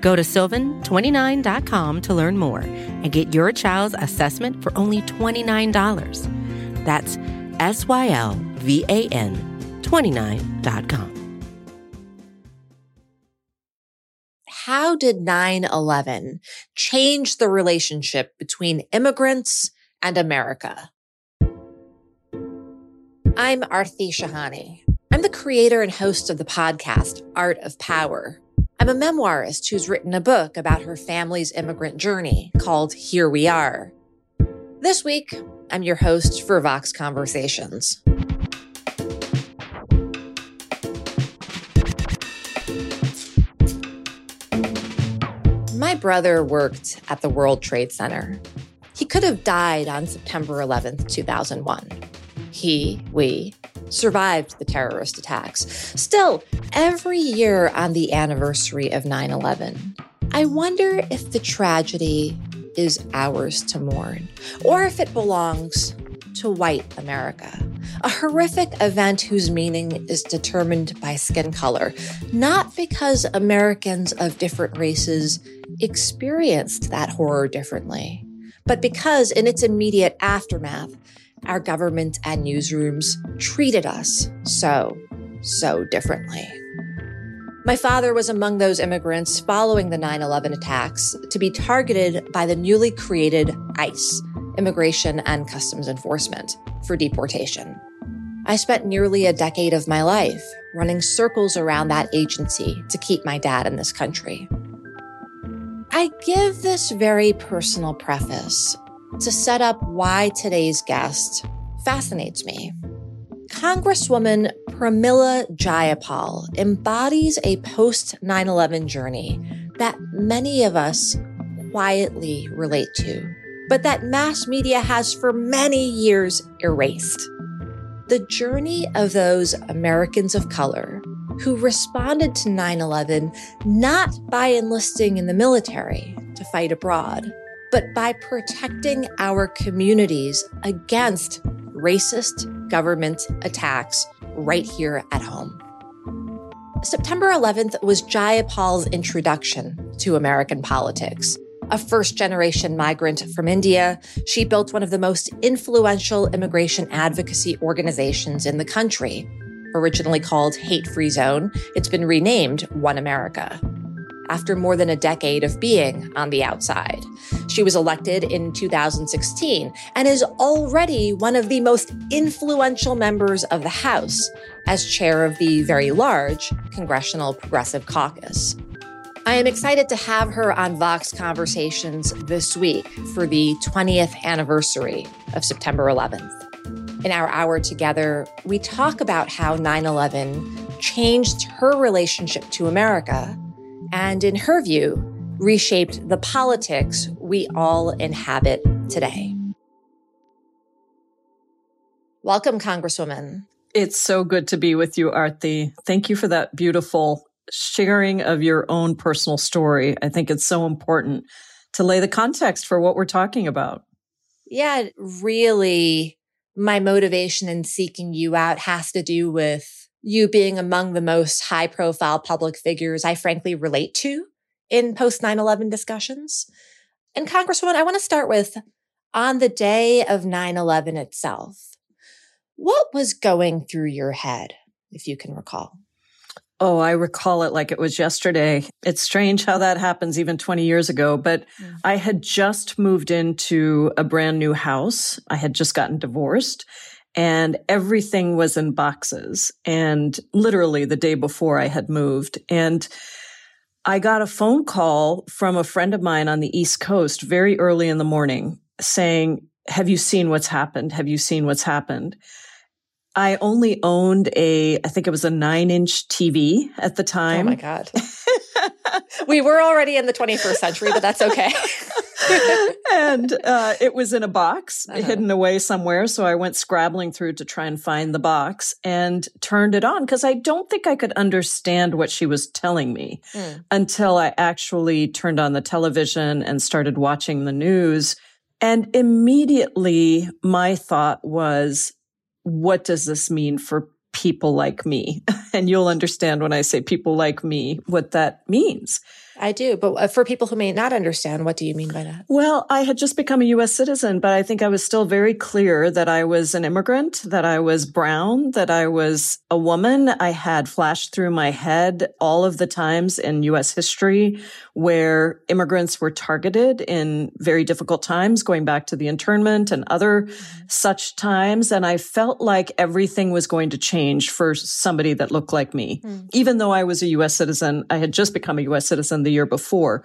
Go to sylvan29.com to learn more and get your child's assessment for only $29. That's S Y L V A N 29.com. How did 9 11 change the relationship between immigrants and America? I'm Aarti Shahani. I'm the creator and host of the podcast, Art of Power. I'm a memoirist who's written a book about her family's immigrant journey called Here We Are. This week, I'm your host for Vox Conversations. My brother worked at the World Trade Center. He could have died on September 11th, 2001. He, we, survived the terrorist attacks. Still, every year on the anniversary of 9 11, I wonder if the tragedy is ours to mourn, or if it belongs to white America. A horrific event whose meaning is determined by skin color, not because Americans of different races experienced that horror differently, but because in its immediate aftermath, our government and newsrooms treated us so, so differently. My father was among those immigrants following the 9 11 attacks to be targeted by the newly created ICE, Immigration and Customs Enforcement, for deportation. I spent nearly a decade of my life running circles around that agency to keep my dad in this country. I give this very personal preface to set up why today's guest fascinates me. Congresswoman Pramila Jayapal embodies a post 9 11 journey that many of us quietly relate to, but that mass media has for many years erased. The journey of those Americans of color who responded to 9 11 not by enlisting in the military to fight abroad, but by protecting our communities against racist government attacks right here at home. September 11th was Jayapal's introduction to American politics. A first generation migrant from India, she built one of the most influential immigration advocacy organizations in the country. Originally called Hate Free Zone, it's been renamed One America after more than a decade of being on the outside. She was elected in 2016 and is already one of the most influential members of the House as chair of the very large Congressional Progressive Caucus. I am excited to have her on Vox Conversations this week for the 20th anniversary of September 11th. In our hour together, we talk about how 9 11 changed her relationship to America and, in her view, reshaped the politics we all inhabit today. Welcome, Congresswoman. It's so good to be with you, Aarti. Thank you for that beautiful sharing of your own personal story. I think it's so important to lay the context for what we're talking about. Yeah, really, my motivation in seeking you out has to do with you being among the most high profile public figures I frankly relate to in post 9 11 discussions. And Congresswoman, I want to start with on the day of 9 11 itself, what was going through your head, if you can recall? Oh, I recall it like it was yesterday. It's strange how that happens even 20 years ago, but mm. I had just moved into a brand new house. I had just gotten divorced and everything was in boxes. And literally the day before I had moved. And I got a phone call from a friend of mine on the East Coast very early in the morning saying, Have you seen what's happened? Have you seen what's happened? I only owned a, I think it was a nine inch TV at the time. Oh my God. we were already in the 21st century, but that's okay. and uh, it was in a box uh-huh. hidden away somewhere. So I went scrabbling through to try and find the box and turned it on because I don't think I could understand what she was telling me mm. until I actually turned on the television and started watching the news. And immediately my thought was, what does this mean for people like me? And you'll understand when I say people like me, what that means. I do. But uh, for people who may not understand, what do you mean by that? Well, I had just become a U.S. citizen, but I think I was still very clear that I was an immigrant, that I was brown, that I was a woman. I had flashed through my head all of the times in U.S. history where immigrants were targeted in very difficult times, going back to the internment and other mm-hmm. such times. And I felt like everything was going to change for somebody that looked like me. Mm. Even though I was a U.S. citizen, I had just become a U.S. citizen the year before.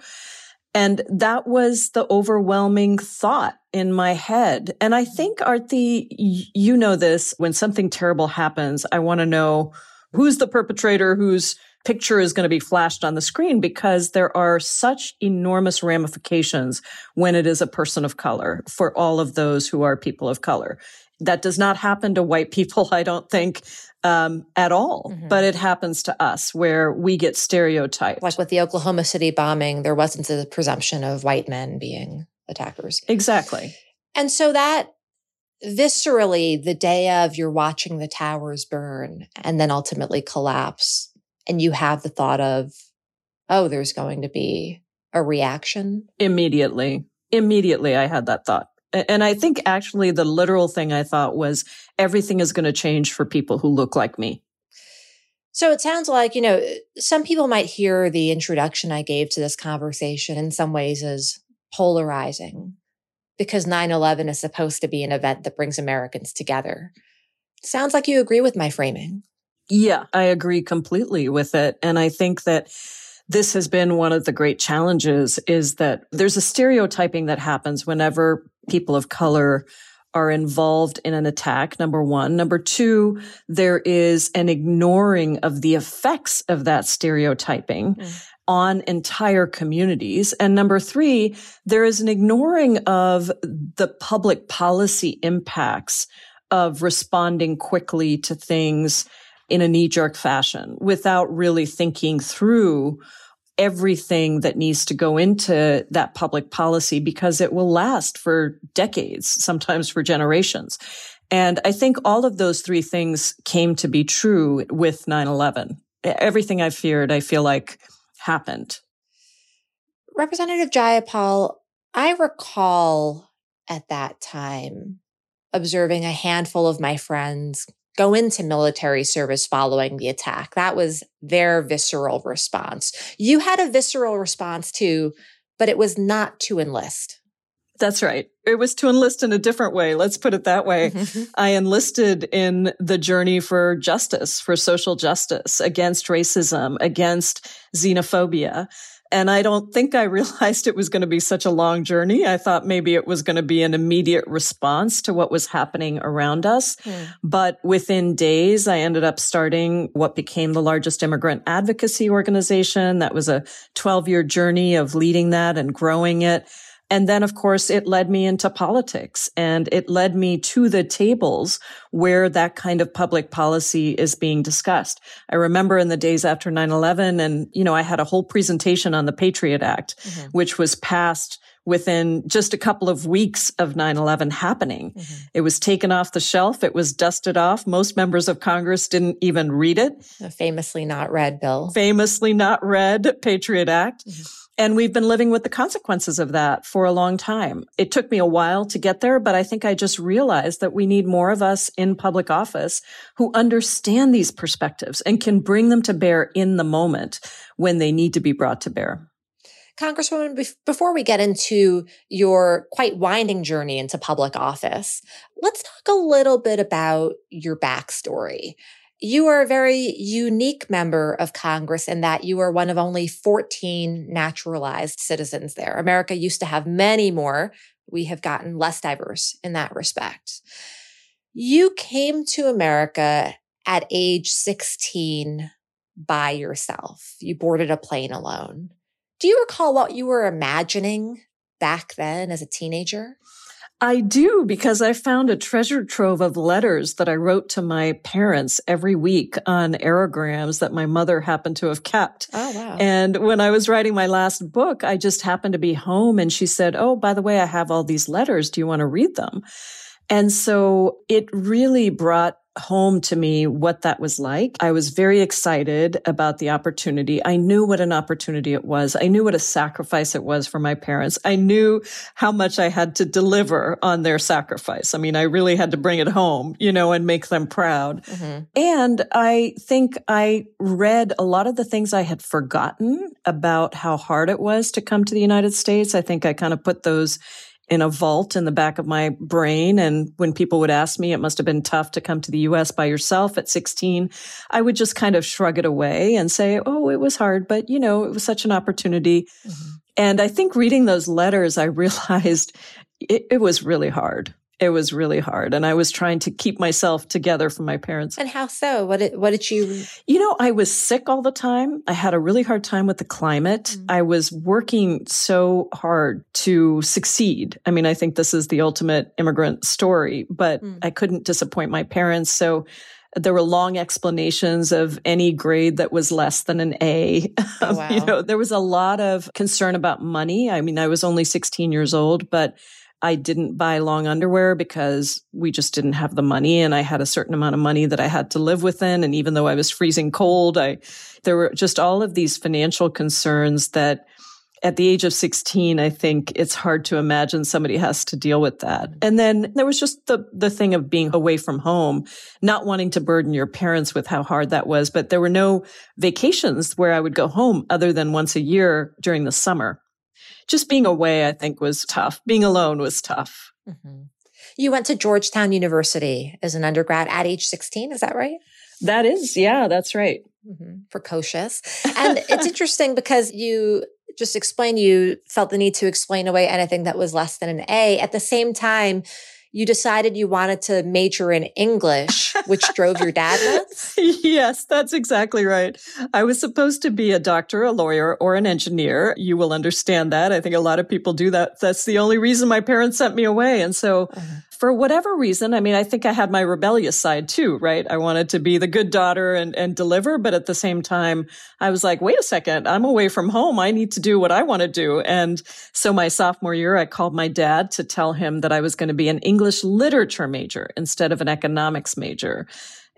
And that was the overwhelming thought in my head. And I think, Aarti, you know this, when something terrible happens, I want to know who's the perpetrator, whose picture is going to be flashed on the screen because there are such enormous ramifications when it is a person of color for all of those who are people of color. That does not happen to white people, I don't think, um, at all, mm-hmm. but it happens to us where we get stereotyped. Like with the Oklahoma City bombing, there wasn't a presumption of white men being attackers. Exactly. And so that viscerally, the day of you're watching the towers burn and then ultimately collapse, and you have the thought of, oh, there's going to be a reaction. Immediately. Immediately, I had that thought. And I think actually the literal thing I thought was everything is going to change for people who look like me. So it sounds like, you know, some people might hear the introduction I gave to this conversation in some ways as polarizing because 9 11 is supposed to be an event that brings Americans together. Sounds like you agree with my framing. Yeah, I agree completely with it. And I think that this has been one of the great challenges is that there's a stereotyping that happens whenever people of color are involved in an attack. Number one. Number two, there is an ignoring of the effects of that stereotyping. Mm. On entire communities. And number three, there is an ignoring of the public policy impacts of responding quickly to things in a knee jerk fashion without really thinking through everything that needs to go into that public policy because it will last for decades, sometimes for generations. And I think all of those three things came to be true with 9-11. Everything I feared, I feel like happened. Representative Jayapal, I recall at that time observing a handful of my friends go into military service following the attack. That was their visceral response. You had a visceral response too, but it was not to enlist. That's right. It was to enlist in a different way. Let's put it that way. Mm-hmm. I enlisted in the journey for justice, for social justice, against racism, against xenophobia. And I don't think I realized it was going to be such a long journey. I thought maybe it was going to be an immediate response to what was happening around us. Mm. But within days, I ended up starting what became the largest immigrant advocacy organization. That was a 12 year journey of leading that and growing it. And then, of course, it led me into politics and it led me to the tables where that kind of public policy is being discussed. I remember in the days after 9-11 and, you know, I had a whole presentation on the Patriot Act, mm-hmm. which was passed within just a couple of weeks of 9-11 happening. Mm-hmm. It was taken off the shelf. It was dusted off. Most members of Congress didn't even read it. A famously not read bill. Famously not read Patriot Act. Mm-hmm. And we've been living with the consequences of that for a long time. It took me a while to get there, but I think I just realized that we need more of us in public office who understand these perspectives and can bring them to bear in the moment when they need to be brought to bear. Congresswoman, before we get into your quite winding journey into public office, let's talk a little bit about your backstory. You are a very unique member of Congress in that you are one of only 14 naturalized citizens there. America used to have many more. We have gotten less diverse in that respect. You came to America at age 16 by yourself. You boarded a plane alone. Do you recall what you were imagining back then as a teenager? I do because I found a treasure trove of letters that I wrote to my parents every week on aerograms that my mother happened to have kept. Oh, wow. And when I was writing my last book, I just happened to be home and she said, Oh, by the way, I have all these letters. Do you want to read them? And so it really brought home to me what that was like. I was very excited about the opportunity. I knew what an opportunity it was. I knew what a sacrifice it was for my parents. I knew how much I had to deliver on their sacrifice. I mean, I really had to bring it home, you know, and make them proud. Mm-hmm. And I think I read a lot of the things I had forgotten about how hard it was to come to the United States. I think I kind of put those in a vault in the back of my brain. And when people would ask me, it must have been tough to come to the US by yourself at 16, I would just kind of shrug it away and say, Oh, it was hard, but you know, it was such an opportunity. Mm-hmm. And I think reading those letters, I realized it, it was really hard it was really hard and i was trying to keep myself together from my parents and how so what did what did you you know i was sick all the time i had a really hard time with the climate mm-hmm. i was working so hard to succeed i mean i think this is the ultimate immigrant story but mm-hmm. i couldn't disappoint my parents so there were long explanations of any grade that was less than an A. Oh, wow. you know, there was a lot of concern about money. I mean, I was only 16 years old, but I didn't buy long underwear because we just didn't have the money and I had a certain amount of money that I had to live within. And even though I was freezing cold, I, there were just all of these financial concerns that at the age of 16, I think it's hard to imagine somebody has to deal with that. And then there was just the, the thing of being away from home, not wanting to burden your parents with how hard that was. But there were no vacations where I would go home other than once a year during the summer just being away, I think was tough. Being alone was tough. Mm-hmm. You went to Georgetown University as an undergrad at age 16. Is that right? That is. Yeah, that's right. Mm-hmm. Precocious. And it's interesting because you just explained you felt the need to explain away anything that was less than an A. At the same time, you decided you wanted to major in English, which drove your dad nuts? yes, that's exactly right. I was supposed to be a doctor, a lawyer, or an engineer. You will understand that. I think a lot of people do that. That's the only reason my parents sent me away. And so uh-huh for whatever reason, I mean, I think I had my rebellious side too, right? I wanted to be the good daughter and, and deliver, but at the same time, I was like, wait a second, I'm away from home. I need to do what I want to do. And so my sophomore year, I called my dad to tell him that I was going to be an English literature major instead of an economics major.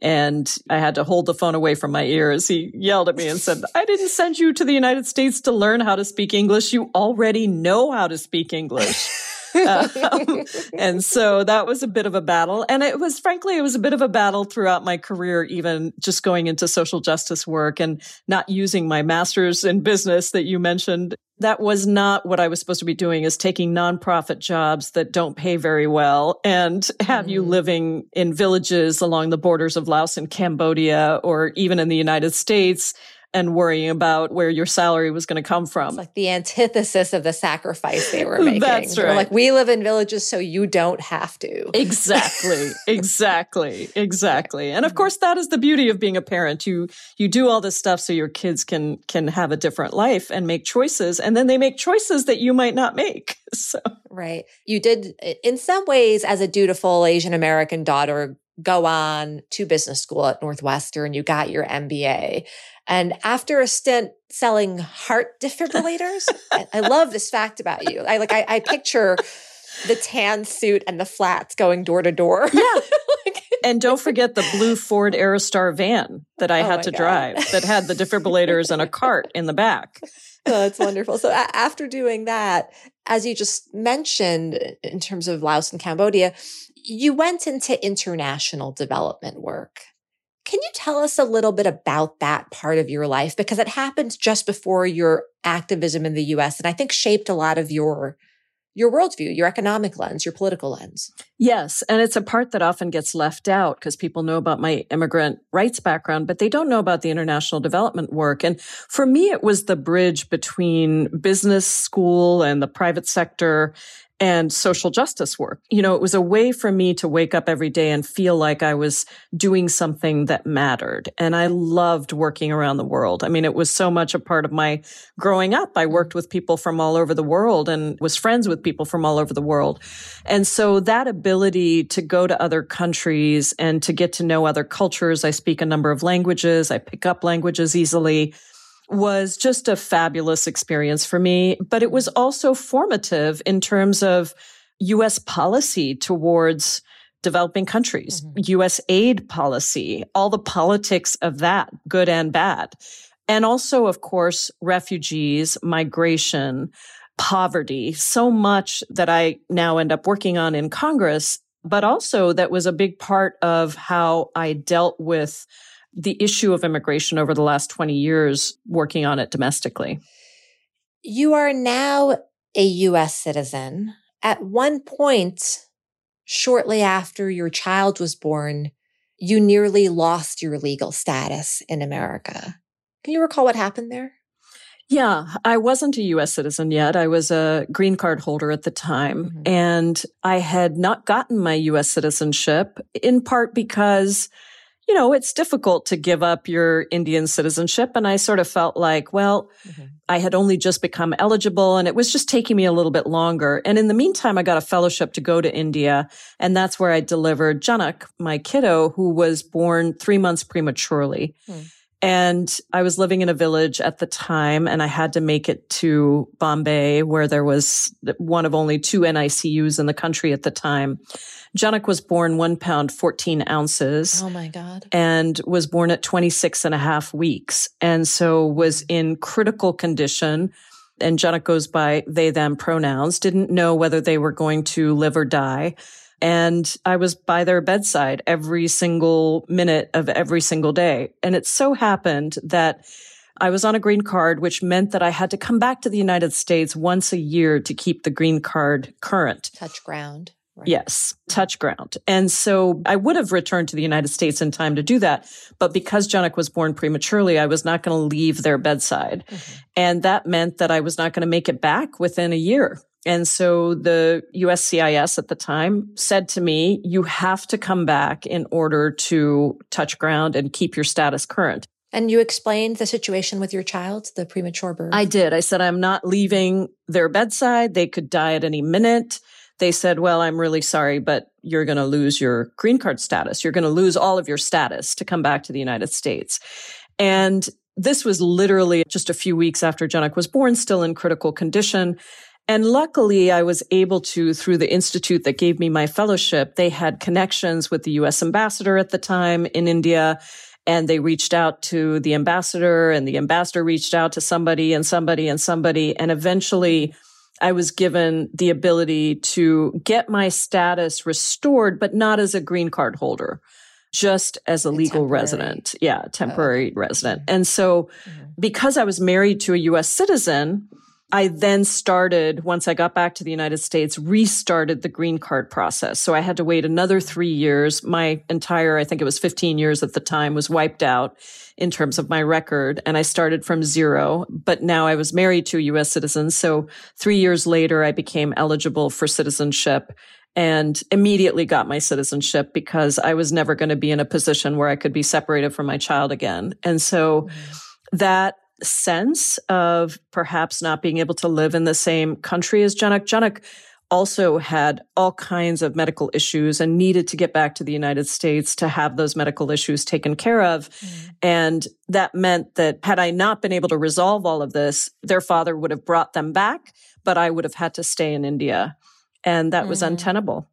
And I had to hold the phone away from my ears. He yelled at me and said, I didn't send you to the United States to learn how to speak English. You already know how to speak English um, and so that was a bit of a battle. And it was, frankly, it was a bit of a battle throughout my career, even just going into social justice work and not using my master's in business that you mentioned. That was not what I was supposed to be doing is taking nonprofit jobs that don't pay very well and have mm. you mm-hmm. living in villages along the borders of Laos and Cambodia or even in the United States and worrying about where your salary was going to come from. It's like the antithesis of the sacrifice they were making. That's right. like, we live in villages, so you don't have to. Exactly. exactly. Exactly. And of mm-hmm. course, that is the beauty of being a parent. You you do all this stuff so your kids can can have a different life and make choices, and then they make choices that you might not make. So right. You did in some ways as a dutiful Asian American daughter go on to business school at Northwestern. You got your MBA. And after a stint selling heart defibrillators, I, love this fact about you. I like, I, I picture the tan suit and the flats going door to door. Yeah. and don't forget the blue Ford Aerostar van that I oh had to God. drive that had the defibrillators and a cart in the back. Oh, that's wonderful. So a- after doing that, as you just mentioned in terms of Laos and Cambodia, you went into international development work. Can you tell us a little bit about that part of your life? Because it happened just before your activism in the US and I think shaped a lot of your your worldview, your economic lens, your political lens. Yes. And it's a part that often gets left out because people know about my immigrant rights background, but they don't know about the international development work. And for me, it was the bridge between business school and the private sector and social justice work. You know, it was a way for me to wake up every day and feel like I was doing something that mattered. And I loved working around the world. I mean, it was so much a part of my growing up. I worked with people from all over the world and was friends with people from all over the world. And so that ability to go to other countries and to get to know other cultures, I speak a number of languages, I pick up languages easily was just a fabulous experience for me, but it was also formative in terms of US policy towards developing countries, mm-hmm. US aid policy, all the politics of that, good and bad. And also, of course, refugees, migration, poverty, so much that I now end up working on in Congress, but also that was a big part of how I dealt with the issue of immigration over the last 20 years working on it domestically. You are now a US citizen. At one point, shortly after your child was born, you nearly lost your legal status in America. Can you recall what happened there? Yeah, I wasn't a US citizen yet. I was a green card holder at the time. Mm-hmm. And I had not gotten my US citizenship in part because you know, it's difficult to give up your Indian citizenship. And I sort of felt like, well, mm-hmm. I had only just become eligible and it was just taking me a little bit longer. And in the meantime, I got a fellowship to go to India. And that's where I delivered Janak, my kiddo, who was born three months prematurely. Mm. And I was living in a village at the time and I had to make it to Bombay where there was one of only two NICUs in the country at the time. Janak was born one pound, 14 ounces. Oh my God. And was born at 26 and a half weeks. And so was in critical condition. And Janak goes by they, them pronouns, didn't know whether they were going to live or die. And I was by their bedside every single minute of every single day. And it so happened that I was on a green card, which meant that I had to come back to the United States once a year to keep the green card current. Touch ground. Right. Yes, touch ground. And so I would have returned to the United States in time to do that. But because Janak was born prematurely, I was not going to leave their bedside. Mm-hmm. And that meant that I was not going to make it back within a year. And so the USCIS at the time said to me, you have to come back in order to touch ground and keep your status current. And you explained the situation with your child, the premature birth? I did. I said, I'm not leaving their bedside. They could die at any minute they said, well, I'm really sorry, but you're going to lose your green card status. You're going to lose all of your status to come back to the United States. And this was literally just a few weeks after Janak was born, still in critical condition. And luckily, I was able to, through the institute that gave me my fellowship, they had connections with the US ambassador at the time in India. And they reached out to the ambassador, and the ambassador reached out to somebody and somebody and somebody. And eventually, I was given the ability to get my status restored, but not as a green card holder, just as a, a legal temporary. resident. Yeah, temporary oh. resident. And so mm-hmm. because I was married to a US citizen, I then started, once I got back to the United States, restarted the green card process. So I had to wait another three years. My entire, I think it was 15 years at the time, was wiped out in terms of my record. And I started from zero, but now I was married to a US citizen. So three years later, I became eligible for citizenship and immediately got my citizenship because I was never going to be in a position where I could be separated from my child again. And so mm-hmm. that sense of perhaps not being able to live in the same country as Janak. Janak also had all kinds of medical issues and needed to get back to the United States to have those medical issues taken care of. Mm. And that meant that had I not been able to resolve all of this, their father would have brought them back, but I would have had to stay in India. And that mm. was untenable.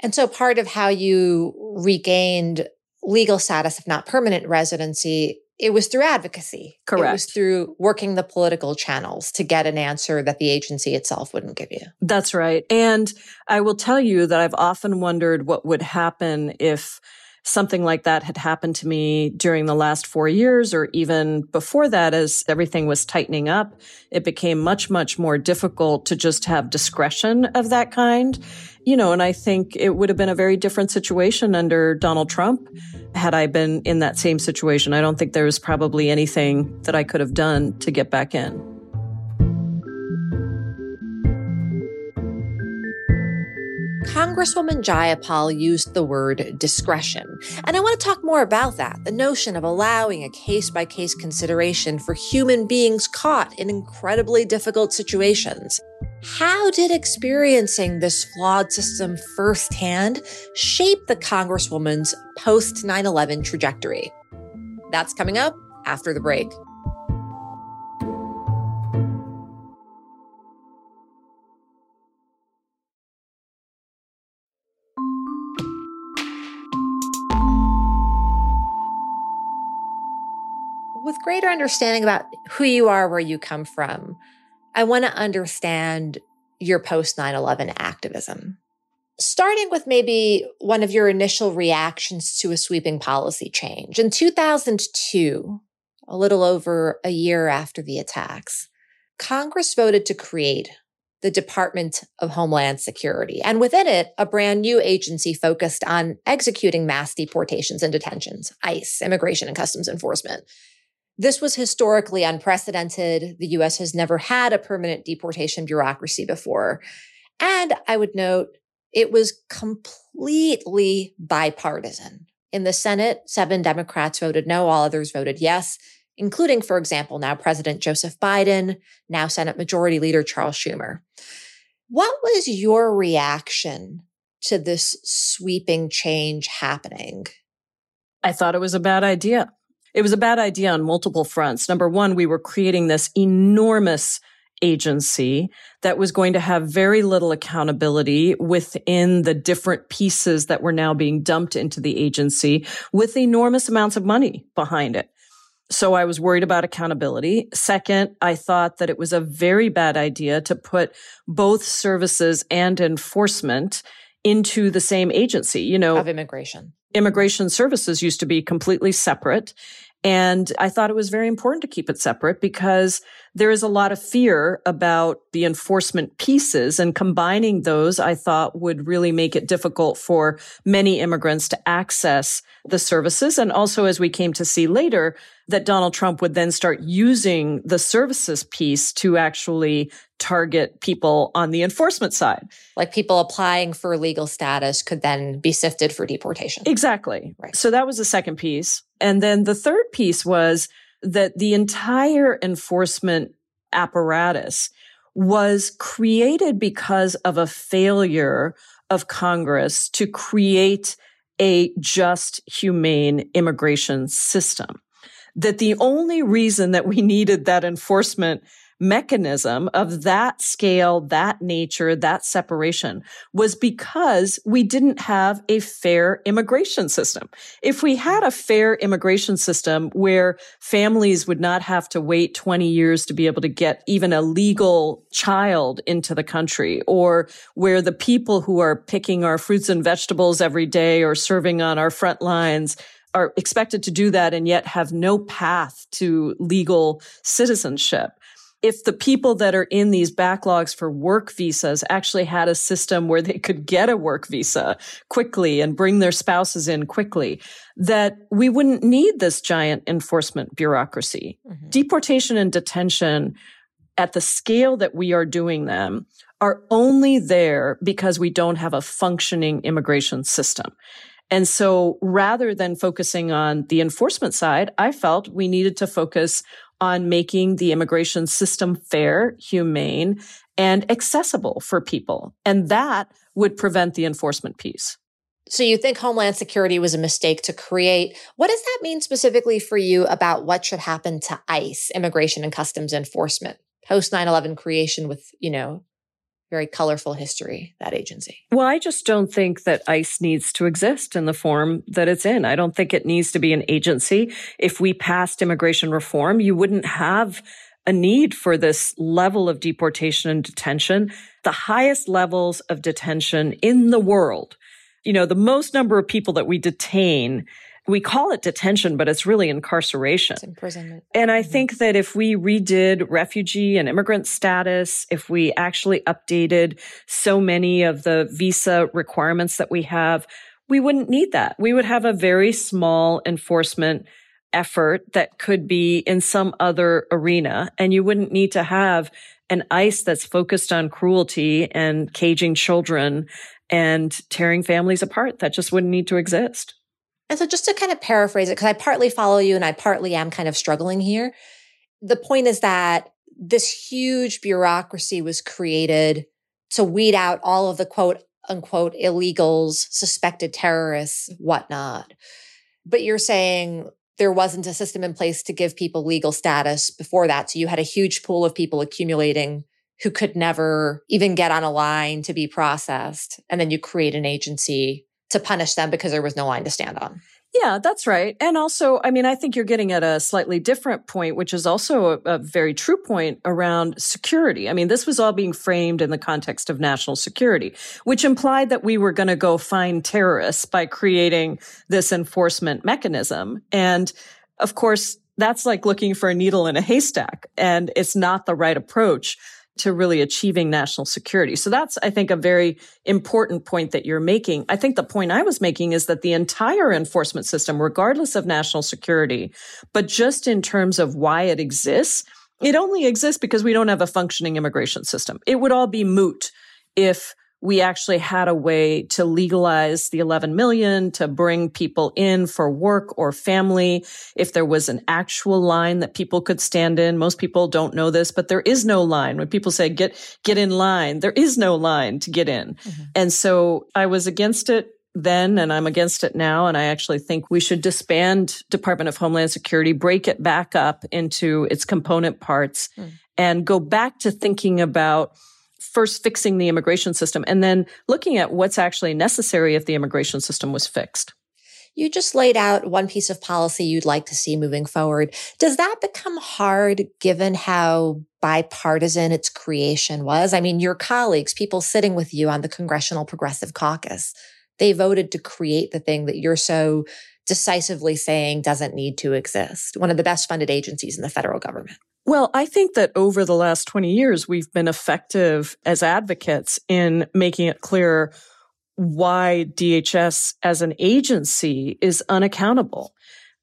And so part of how you regained legal status, if not permanent residency, it was through advocacy. Correct. It was through working the political channels to get an answer that the agency itself wouldn't give you. That's right. And I will tell you that I've often wondered what would happen if something like that had happened to me during the last four years or even before that as everything was tightening up. It became much, much more difficult to just have discretion of that kind. You know, and I think it would have been a very different situation under Donald Trump had I been in that same situation. I don't think there was probably anything that I could have done to get back in. Congresswoman Jayapal used the word discretion. And I want to talk more about that the notion of allowing a case by case consideration for human beings caught in incredibly difficult situations. How did experiencing this flawed system firsthand shape the Congresswoman's post 9 11 trajectory? That's coming up after the break. With greater understanding about who you are, where you come from, I want to understand your post 9 11 activism. Starting with maybe one of your initial reactions to a sweeping policy change. In 2002, a little over a year after the attacks, Congress voted to create the Department of Homeland Security, and within it, a brand new agency focused on executing mass deportations and detentions, ICE, Immigration and Customs Enforcement. This was historically unprecedented. The US has never had a permanent deportation bureaucracy before. And I would note it was completely bipartisan. In the Senate, seven Democrats voted no, all others voted yes, including, for example, now President Joseph Biden, now Senate Majority Leader Charles Schumer. What was your reaction to this sweeping change happening? I thought it was a bad idea. It was a bad idea on multiple fronts. Number one, we were creating this enormous agency that was going to have very little accountability within the different pieces that were now being dumped into the agency with enormous amounts of money behind it. So I was worried about accountability. Second, I thought that it was a very bad idea to put both services and enforcement into the same agency, you know, of immigration immigration services used to be completely separate. And I thought it was very important to keep it separate because there is a lot of fear about the enforcement pieces and combining those I thought would really make it difficult for many immigrants to access the services. And also, as we came to see later, that Donald Trump would then start using the services piece to actually target people on the enforcement side. Like people applying for legal status could then be sifted for deportation. Exactly. Right. So that was the second piece. And then the third piece was that the entire enforcement apparatus was created because of a failure of Congress to create a just, humane immigration system. That the only reason that we needed that enforcement mechanism of that scale, that nature, that separation was because we didn't have a fair immigration system. If we had a fair immigration system where families would not have to wait 20 years to be able to get even a legal child into the country, or where the people who are picking our fruits and vegetables every day or serving on our front lines are expected to do that and yet have no path to legal citizenship if the people that are in these backlogs for work visas actually had a system where they could get a work visa quickly and bring their spouses in quickly, that we wouldn't need this giant enforcement bureaucracy. Mm-hmm. Deportation and detention at the scale that we are doing them are only there because we don't have a functioning immigration system. And so rather than focusing on the enforcement side, I felt we needed to focus on making the immigration system fair, humane, and accessible for people. And that would prevent the enforcement piece. So you think Homeland Security was a mistake to create. What does that mean specifically for you about what should happen to ICE, Immigration and Customs Enforcement, post 9/11 creation with, you know, very colorful history, that agency. Well, I just don't think that ICE needs to exist in the form that it's in. I don't think it needs to be an agency. If we passed immigration reform, you wouldn't have a need for this level of deportation and detention, the highest levels of detention in the world. You know, the most number of people that we detain we call it detention, but it's really incarceration. It's imprisonment. And I mm-hmm. think that if we redid refugee and immigrant status, if we actually updated so many of the visa requirements that we have, we wouldn't need that. We would have a very small enforcement effort that could be in some other arena. And you wouldn't need to have an ICE that's focused on cruelty and caging children and tearing families apart. That just wouldn't need to exist. And so, just to kind of paraphrase it, because I partly follow you and I partly am kind of struggling here. The point is that this huge bureaucracy was created to weed out all of the quote unquote illegals, suspected terrorists, whatnot. But you're saying there wasn't a system in place to give people legal status before that. So you had a huge pool of people accumulating who could never even get on a line to be processed. And then you create an agency to punish them because there was no line to stand on. Yeah, that's right. And also, I mean, I think you're getting at a slightly different point, which is also a, a, very true point around security. I mean, this was all being framed in the context of national security, which implied that we were going to go find terrorists by creating this enforcement mechanism. And of course, that's like looking for a needle in a haystack, and it's not the right approach to really achieving national security. So that's, I think, a very important point that you're making. I think the point I was making is that the entire enforcement system, regardless of national security, but just in terms of why it exists, it only exists because we don't have a functioning immigration system. It would all be moot if we actually had a way to legalize the 11 million, to bring people in for work or family. If there was an actual line that people could stand in, most people don't know this, but there is no line. When people say get, get in line, there is no line to get in. Mm-hmm. And so I was against it then and I'm against it now. And I actually think we should disband Department of Homeland Security, break it back up into its component parts mm. and go back to thinking about first fixing the immigration system and then looking at what's actually necessary if the immigration system was fixed. You just laid out one piece of policy you'd like to see moving forward. Does that become hard given how bipartisan its creation was? I mean, your colleagues, people sitting with you on the Congressional Progressive Caucus, they voted to create the thing that you're so decisively saying doesn't need to exist, one of the best funded agencies in the federal government. Well, I think that over the last 20 years, we've been effective as advocates in making it clear why DHS as an agency is unaccountable.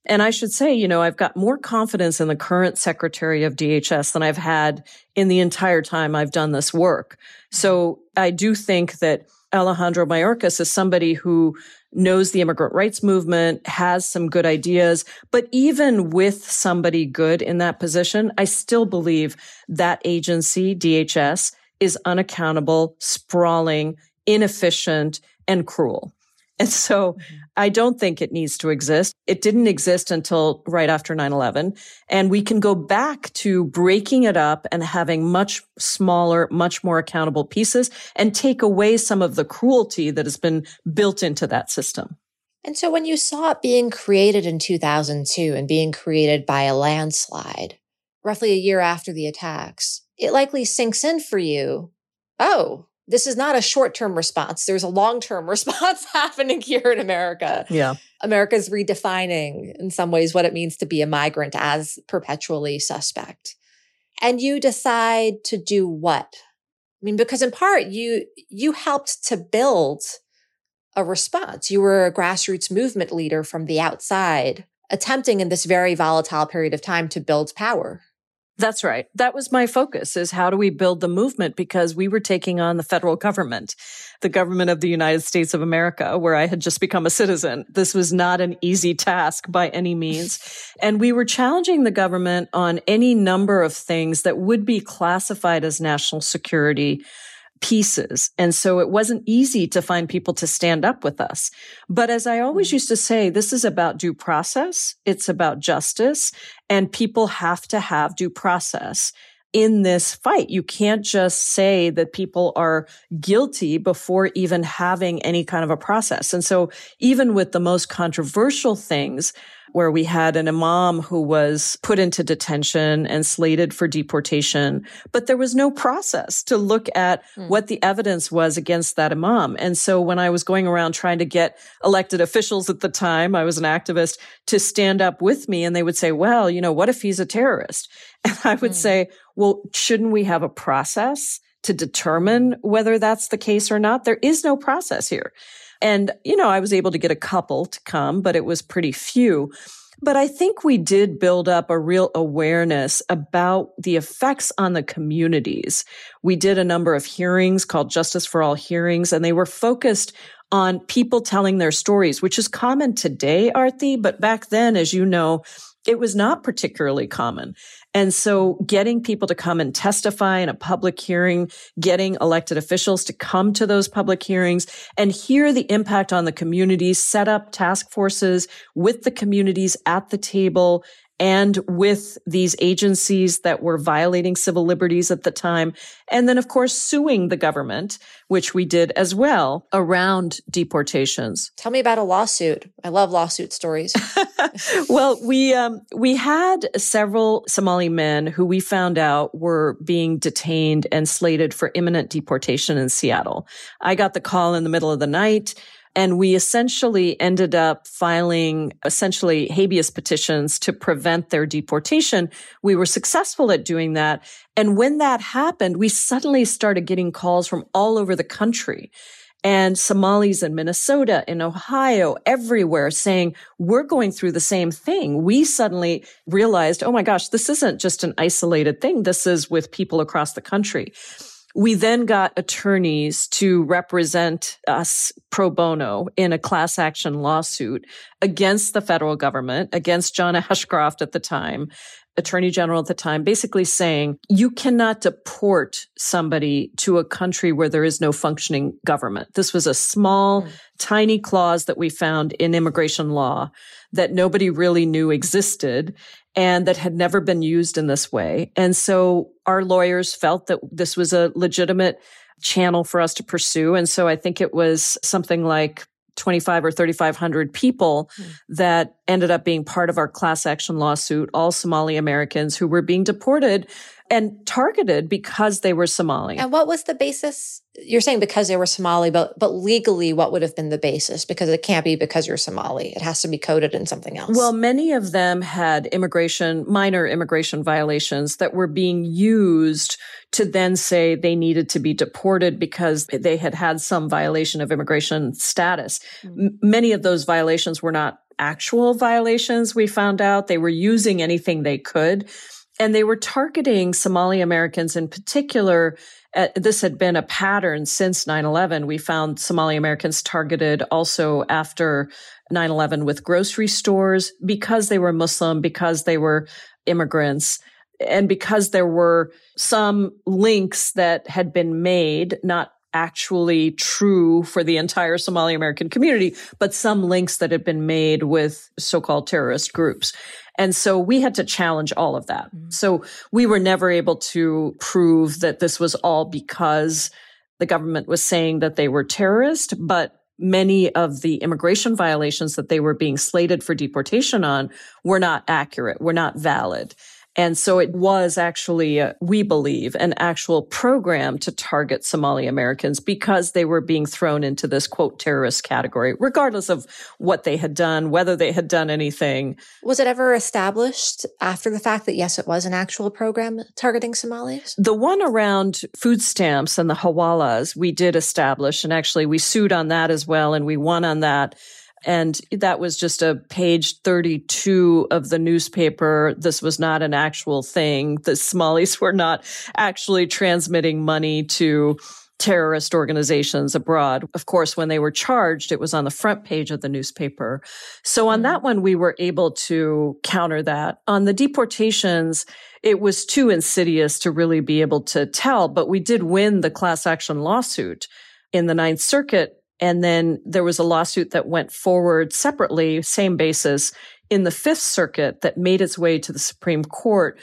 And I should say, you know, I've got more confidence in the current secretary of DHS than I've had in the entire time I've done this work. So I do think that Alejandro Mayorkas is somebody who knows the immigrant rights movement, has some good ideas. But even with somebody good in that position, I still believe that agency, DHS, is unaccountable, sprawling, inefficient, and cruel. And so mm-hmm. I don't think it needs to exist. It didn't exist until right after 9-11. And we can go back to breaking it up and having much smaller, much more accountable pieces and take away some of the cruelty that has been built into that system. And so when you saw it being created in 2002 and being created by a landslide, roughly a year after the attacks, it likely sinks in for you. Oh, this is not a short term response. There's a long term response happening here in America. Yeah. America's redefining in some ways what it means to be a migrant as perpetually suspect. And you decide to do what? I mean, because in part you, you helped to build a response. You were a grassroots movement leader from the outside, attempting in this very volatile period of time to build power. That's right. That was my focus is how do we build the movement because we were taking on the federal government, the government of the United States of America, where I had just become a citizen. This was not an easy task by any means. And we were challenging the government on any number of things that would be classified as national security pieces. And so it wasn't easy to find people to stand up with us. But as I always mm. used to say, this is about due process. It's about justice and people have to have due process in this fight. You can't just say that people are guilty before even having any kind of a process. And so even with the most controversial things, where we had an imam who was put into detention and slated for deportation, but there was no process to look at mm. what the evidence was against that imam. And so when I was going around trying to get elected officials at the time, I was an activist to stand up with me and they would say, well, you know, what if he's a terrorist? And I would mm. say, well, shouldn't we have a process to determine whether that's the case or not? There is no process here. And, you know, I was able to get a couple to come, but it was pretty few. But I think we did build up a real awareness about the effects on the communities. We did a number of hearings called Justice for All hearings, and they were focused on people telling their stories, which is common today, Aarti. But back then, as you know, it was not particularly common. And so getting people to come and testify in a public hearing, getting elected officials to come to those public hearings and hear the impact on the communities, set up task forces with the communities at the table and with these agencies that were violating civil liberties at the time. And then, of course, suing the government, which we did as well around deportations. Tell me about a lawsuit. I love lawsuit stories. well, we, um, we had several Somali men who we found out were being detained and slated for imminent deportation in Seattle. I got the call in the middle of the night. And we essentially ended up filing essentially habeas petitions to prevent their deportation. We were successful at doing that. And when that happened, we suddenly started getting calls from all over the country and Somalis in Minnesota, in Ohio, everywhere saying, we're going through the same thing. We suddenly realized, oh my gosh, this isn't just an isolated thing. This is with people across the country. We then got attorneys to represent us pro bono in a class action lawsuit against the federal government, against John Ashcroft at the time, attorney general at the time, basically saying you cannot deport somebody to a country where there is no functioning government. This was a small, mm. tiny clause that we found in immigration law that nobody really knew existed and that had never been used in this way. And so our lawyers felt that this was a legitimate channel for us to pursue. And so I think it was something like 25 or 3,500 people mm. that ended up being part of our class action lawsuit, all Somali Americans who were being deported and targeted because they were Somali. And what was the basis? You're saying because they were Somali, but but legally, what would have been the basis? Because it can't be because you're Somali. It has to be coded in something else. Well, many of them had immigration, minor immigration violations that were being used to then say they needed to be deported because they had had some violation of immigration status. Mm-hmm. M- many of those violations were not actual violations. We found out they were using anything they could and they were targeting Somali Americans in particular. Uh, this had been a pattern since 9-11. We found Somali Americans targeted also after 9-11 with grocery stores because they were Muslim, because they were immigrants, and because there were some links that had been made, not actually true for the entire Somali American community, but some links that had been made with so-called terrorist groups. And so we had to challenge all of that. Mm-hmm. So we were never able to prove that this was all because the government was saying that they were terrorist, but many of the immigration violations that they were being slated for deportation on were not accurate, were not valid. And so it was actually, uh, we believe, an actual program to target Somali Americans because they were being thrown into this quote terrorist category, regardless of what they had done, whether they had done anything. Was it ever established after the fact that yes, it was an actual program targeting Somalis? The one around food stamps and the hawalas, we did establish, and actually we sued on that as well, and we won on that. And that was just a page 32 of the newspaper. This was not an actual thing. The Somalis were not actually transmitting money to terrorist organizations abroad. Of course, when they were charged, it was on the front page of the newspaper. So on mm-hmm. that one, we were able to counter that. On the deportations, it was too insidious to really be able to tell, but we did win the class action lawsuit in the Ninth Circuit and then there was a lawsuit that went forward separately, same basis, in the Fifth Circuit that made its way to the Supreme Court.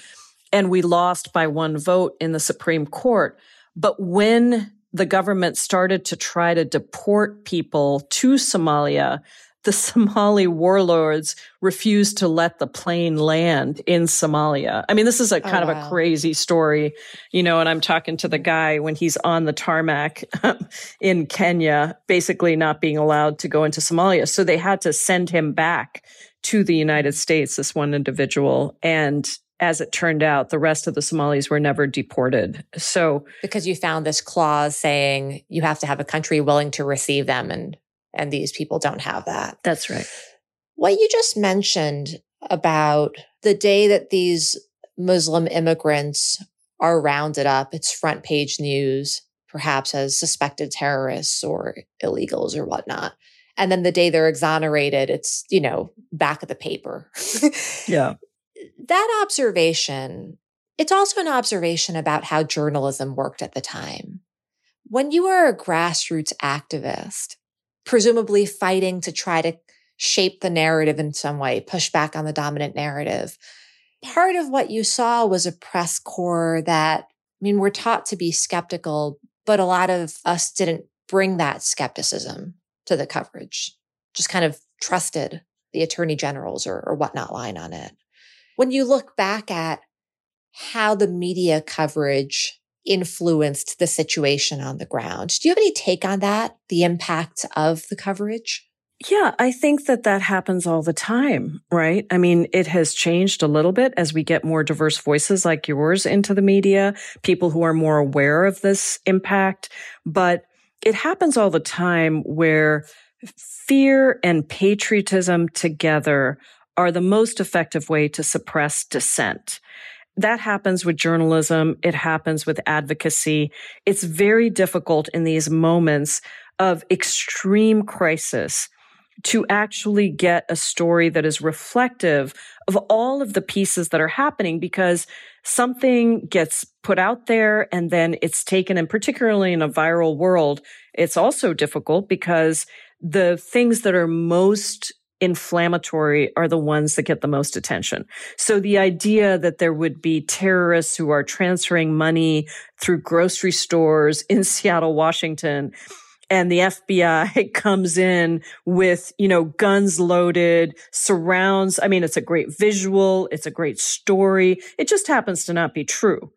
And we lost by one vote in the Supreme Court. But when the government started to try to deport people to Somalia, the Somali warlords refused to let the plane land in Somalia. I mean, this is a oh, kind oh, wow. of a crazy story, you know, and I'm talking to the mm-hmm. guy when he's on the tarmac in Kenya, basically not being allowed to go into Somalia. So they had to send him back to the United States, this one individual. And as it turned out, the rest of the Somalis were never deported. So, because you found this clause saying you have to have a country willing to receive them and and these people don't have that. That's right. What you just mentioned about the day that these Muslim immigrants are rounded up. It's front page news, perhaps as suspected terrorists or illegals or whatnot. And then the day they're exonerated, it's, you know, back of the paper. yeah. That observation, it's also an observation about how journalism worked at the time. When you were a grassroots activist, presumably fighting to try to shape the narrative in some way, push back on the dominant narrative, part of what you saw was a press corps that, I mean, we're taught to be skeptical, but a lot of us didn't bring that skepticism to the coverage, just kind of trusted the attorney generals or, or whatnot line on it. When you look back at how the media coverage influenced the situation on the ground, do you have any take on that, the impact of the coverage? Yeah, I think that that happens all the time, right? I mean, it has changed a little bit as we get more diverse voices like yours into the media, people who are more aware of this impact. But it happens all the time where fear and patriotism together are the most effective way to suppress dissent. That happens with journalism. It happens with advocacy. It's very difficult in these moments of extreme crisis to actually get a story that is reflective of all of the pieces that are happening because something gets put out there and then it's taken and particularly in a viral world it's also difficult because the things that are most inflammatory are the ones that get the most attention. So the idea that there would be terrorists who are transferring money through grocery stores in Seattle, Washington, and the FBI comes in with, you know, guns loaded, surrounds. I mean, it's a great visual. It's a great story. It just happens to not be true.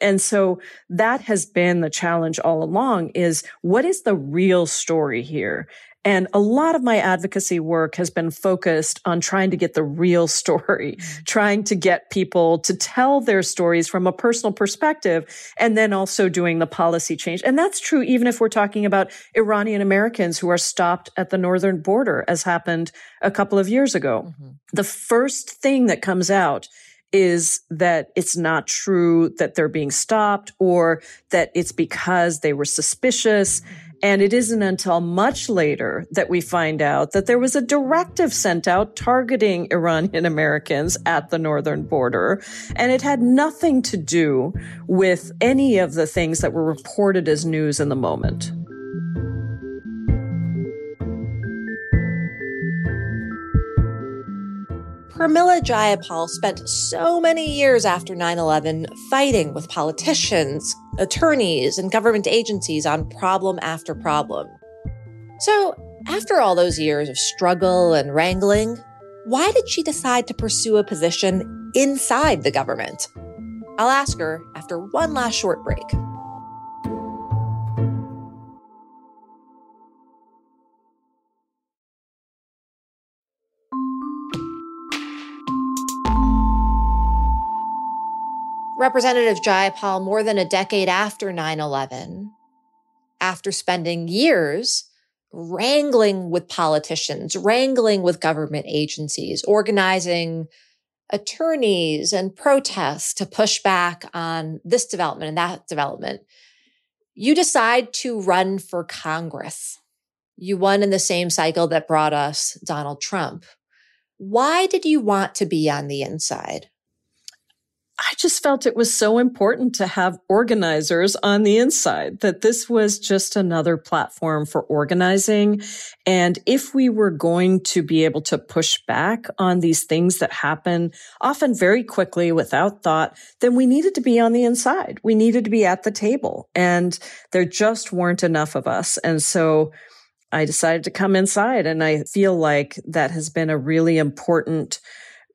And so that has been the challenge all along is what is the real story here? And a lot of my advocacy work has been focused on trying to get the real story, mm-hmm. trying to get people to tell their stories from a personal perspective, and then also doing the policy change. And that's true even if we're talking about Iranian Americans who are stopped at the northern border, as happened a couple of years ago. Mm-hmm. The first thing that comes out is that it's not true that they're being stopped or that it's because they were suspicious. Mm-hmm. And it isn't until much later that we find out that there was a directive sent out targeting Iranian Americans at the northern border. And it had nothing to do with any of the things that were reported as news in the moment. Pramila Jayapal spent so many years after 9 11 fighting with politicians, attorneys, and government agencies on problem after problem. So, after all those years of struggle and wrangling, why did she decide to pursue a position inside the government? I'll ask her after one last short break. Representative Jayapal, more than a decade after 9 11, after spending years wrangling with politicians, wrangling with government agencies, organizing attorneys and protests to push back on this development and that development, you decide to run for Congress. You won in the same cycle that brought us Donald Trump. Why did you want to be on the inside? I just felt it was so important to have organizers on the inside, that this was just another platform for organizing. And if we were going to be able to push back on these things that happen often very quickly without thought, then we needed to be on the inside. We needed to be at the table and there just weren't enough of us. And so I decided to come inside and I feel like that has been a really important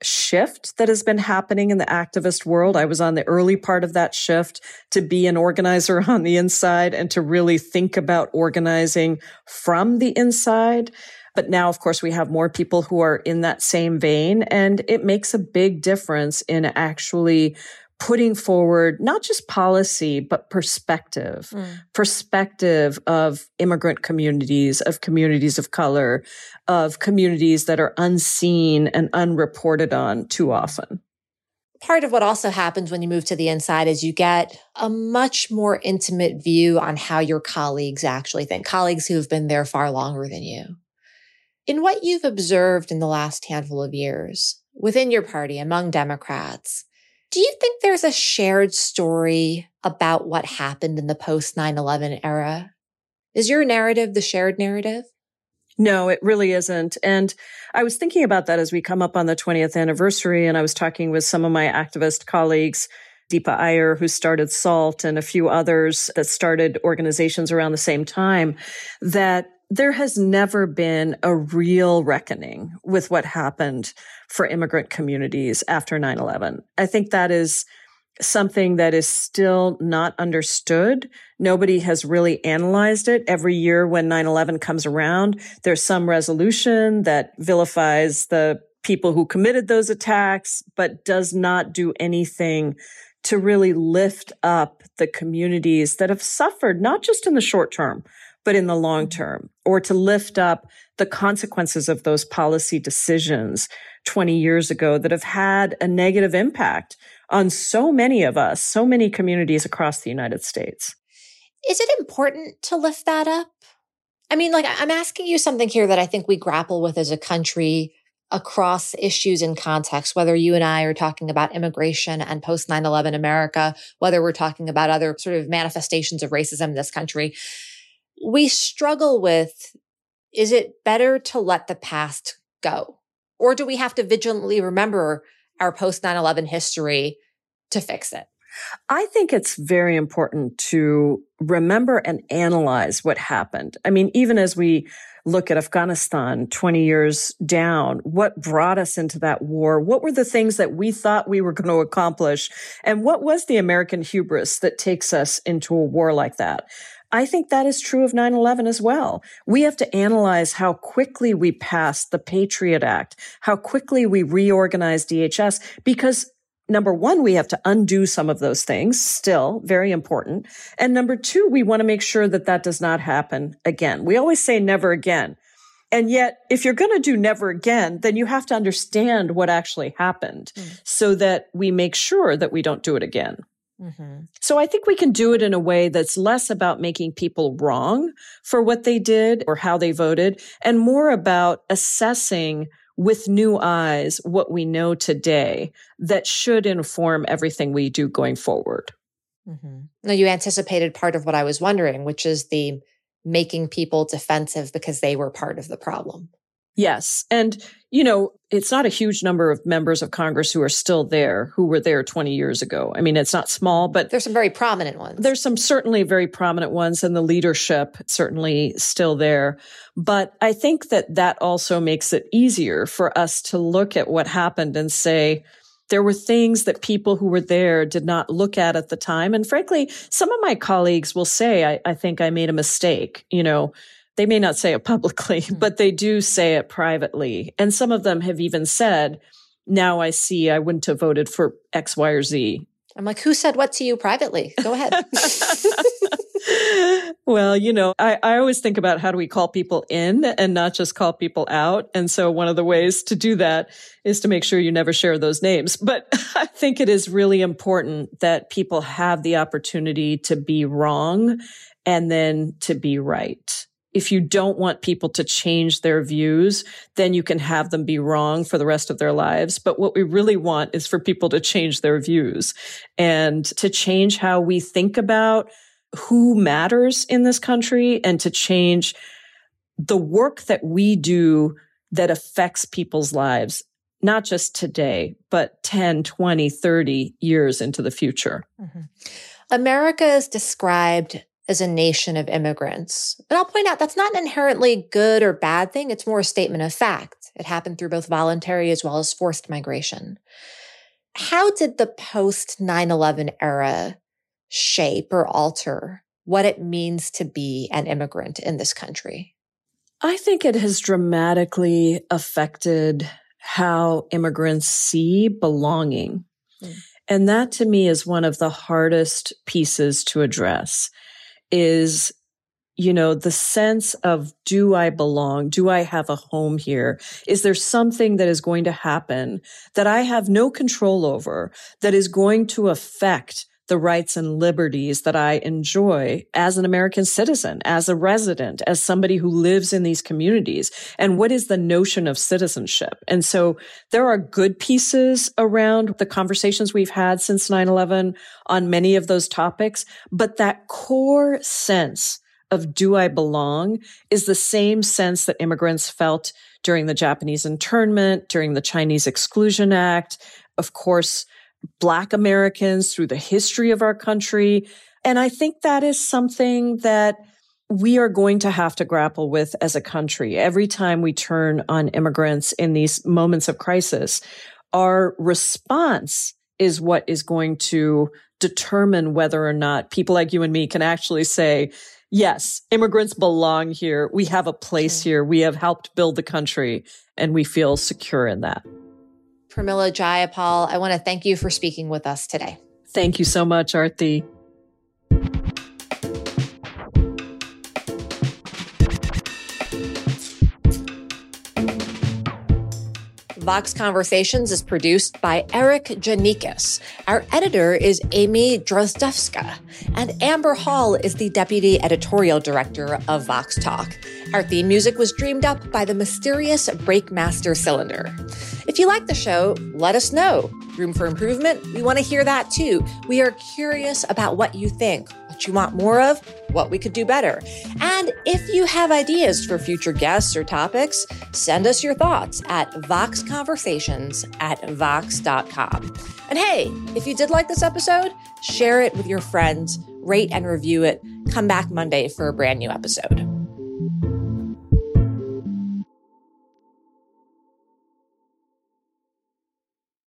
shift that has been happening in the activist world. I was on the early part of that shift to be an organizer on the inside and to really think about organizing from the inside. But now, of course, we have more people who are in that same vein and it makes a big difference in actually putting forward not just policy, but perspective, mm. perspective of immigrant communities, of communities of color, of communities that are unseen and unreported on too often. Part of what also happens when you move to the inside is you get a much more intimate view on how your colleagues actually think, colleagues who have been there far longer than you. In what you've observed in the last handful of years within your party among Democrats, do you think there's a shared story about what happened in the post 9 11 era? Is your narrative the shared narrative? No, it really isn't. And I was thinking about that as we come up on the 20th anniversary. And I was talking with some of my activist colleagues, Deepa Iyer, who started SAALT, and a few others that started organizations around the same time, that there has never been a real reckoning with what happened for immigrant communities after 9 11. I think that is something that is still not understood. Nobody has really analyzed it. Every year when 9 11 comes around, there's some resolution that vilifies the people who committed those attacks, but does not do anything to really lift up the communities that have suffered, not just in the short term, but in the long term, or to lift up the consequences of those policy decisions 20 years ago that have had a negative impact on so many of us, so many communities across the United States. Is it important to lift that up? I mean, like, I'm asking you something here that I think we grapple with as a country across issues and contexts, whether you and I are talking about immigration and post 9 11 America, whether we're talking about other sort of manifestations of racism in this country we struggle with is it better to let the past go? Or do we have to vigilantly remember our post 9 11 history to fix it? I think it's very important to remember and analyze what happened. I mean, even as we look at Afghanistan 20 years down, what brought us into that war? What were the things that we thought we were going to accomplish? And what was the American hubris that takes us into a war like that? I think that is true of 9 11 as well. We have to analyze how quickly we passed the Patriot Act, how quickly we reorganized DHS, because number one, we have to undo some of those things, still very important. And number two, we want to make sure that that does not happen again. We always say never again. And yet, if you're going to do never again, then you have to understand what actually happened mm. so that we make sure that we don't do it again. Mm-hmm. So I think we can do it in a way that's less about making people wrong for what they did or how they voted and more about assessing with new eyes what we know today that should inform everything we do going forward. Mm-hmm. Now, you anticipated part of what I was wondering, which is the making people defensive because they were part of the problem. Yes. And, you know, it's not a huge number of members of Congress who are still there, who were there 20 years ago. I mean, it's not small, but there's some very prominent ones. There's some certainly very prominent ones, and the leadership certainly still there. But I think that that also makes it easier for us to look at what happened and say, there were things that people who were there did not look at at the time. And frankly, some of my colleagues will say, I, I think I made a mistake. You know, they may not say it publicly, mm-hmm. but they do say it privately. And some of them have even said, now I see I wouldn't have voted for X, Y, or Z. I'm like, who said what to you privately? Go ahead. well, you know, I, I always think about how do we call people in and not just call people out. And so one of the ways to do that is to make sure you never share those names. But I think it is really important that people have the opportunity to be wrong and then to be right if you don't want people to change their views, then you can have them be wrong for the rest of their lives. But what we really want is for people to change their views and to change how we think about who matters in this country and to change the work that we do that affects people's lives, not just today, but 10, 20, 30 years into the future. Mm-hmm. America is described as a nation of immigrants. And I'll point out that's not an inherently good or bad thing. It's more a statement of fact. It happened through both voluntary as well as forced migration. How did the post 9 11 era shape or alter what it means to be an immigrant in this country? I think it has dramatically affected how immigrants see belonging. Mm. And that to me is one of the hardest pieces to address is you know, the sense of do I belong? Do I have a home here? Is there something that is going to happen that I have no control over that is going to affect the rights and liberties that I enjoy as an American citizen, as a resident, as somebody who lives in these communities? And what is the notion of citizenship? And so there are good pieces around the conversations we've had since 9-11 on many of those topics, but that core sense of do I belong is the same sense that immigrants felt during the Japanese internment, during the Chinese Exclusion Act, of course, Black Americans through the history of our country. And I think that is something that we are going to have to grapple with as a country. Every time we turn on immigrants in these moments of crisis, our response is what is going to determine whether or not people like you and me can actually say, yes, immigrants belong here. We have a place here. We have helped build the country and we feel secure in that. Pramila Jayapal, I want to thank you for speaking with us today. Thank you so much, Aarti. Vox Conversations is produced by Erikk Geannikis. Our editor is Amy Drozdowska. And Amber Hall is the deputy editorial director of Vox Talk. Our theme music was dreamed up by the mysterious Breakmaster Cylinder. If you like the show, let us know. Room for improvement? We want to hear that too. We are curious about what you think what you want more of, what we could do better. And if you have ideas for future guests or topics, send us your thoughts at voxconversations at vox.com. And hey, if you did like this episode, share it with your friends, rate and review it. Come back Monday for a brand new episode.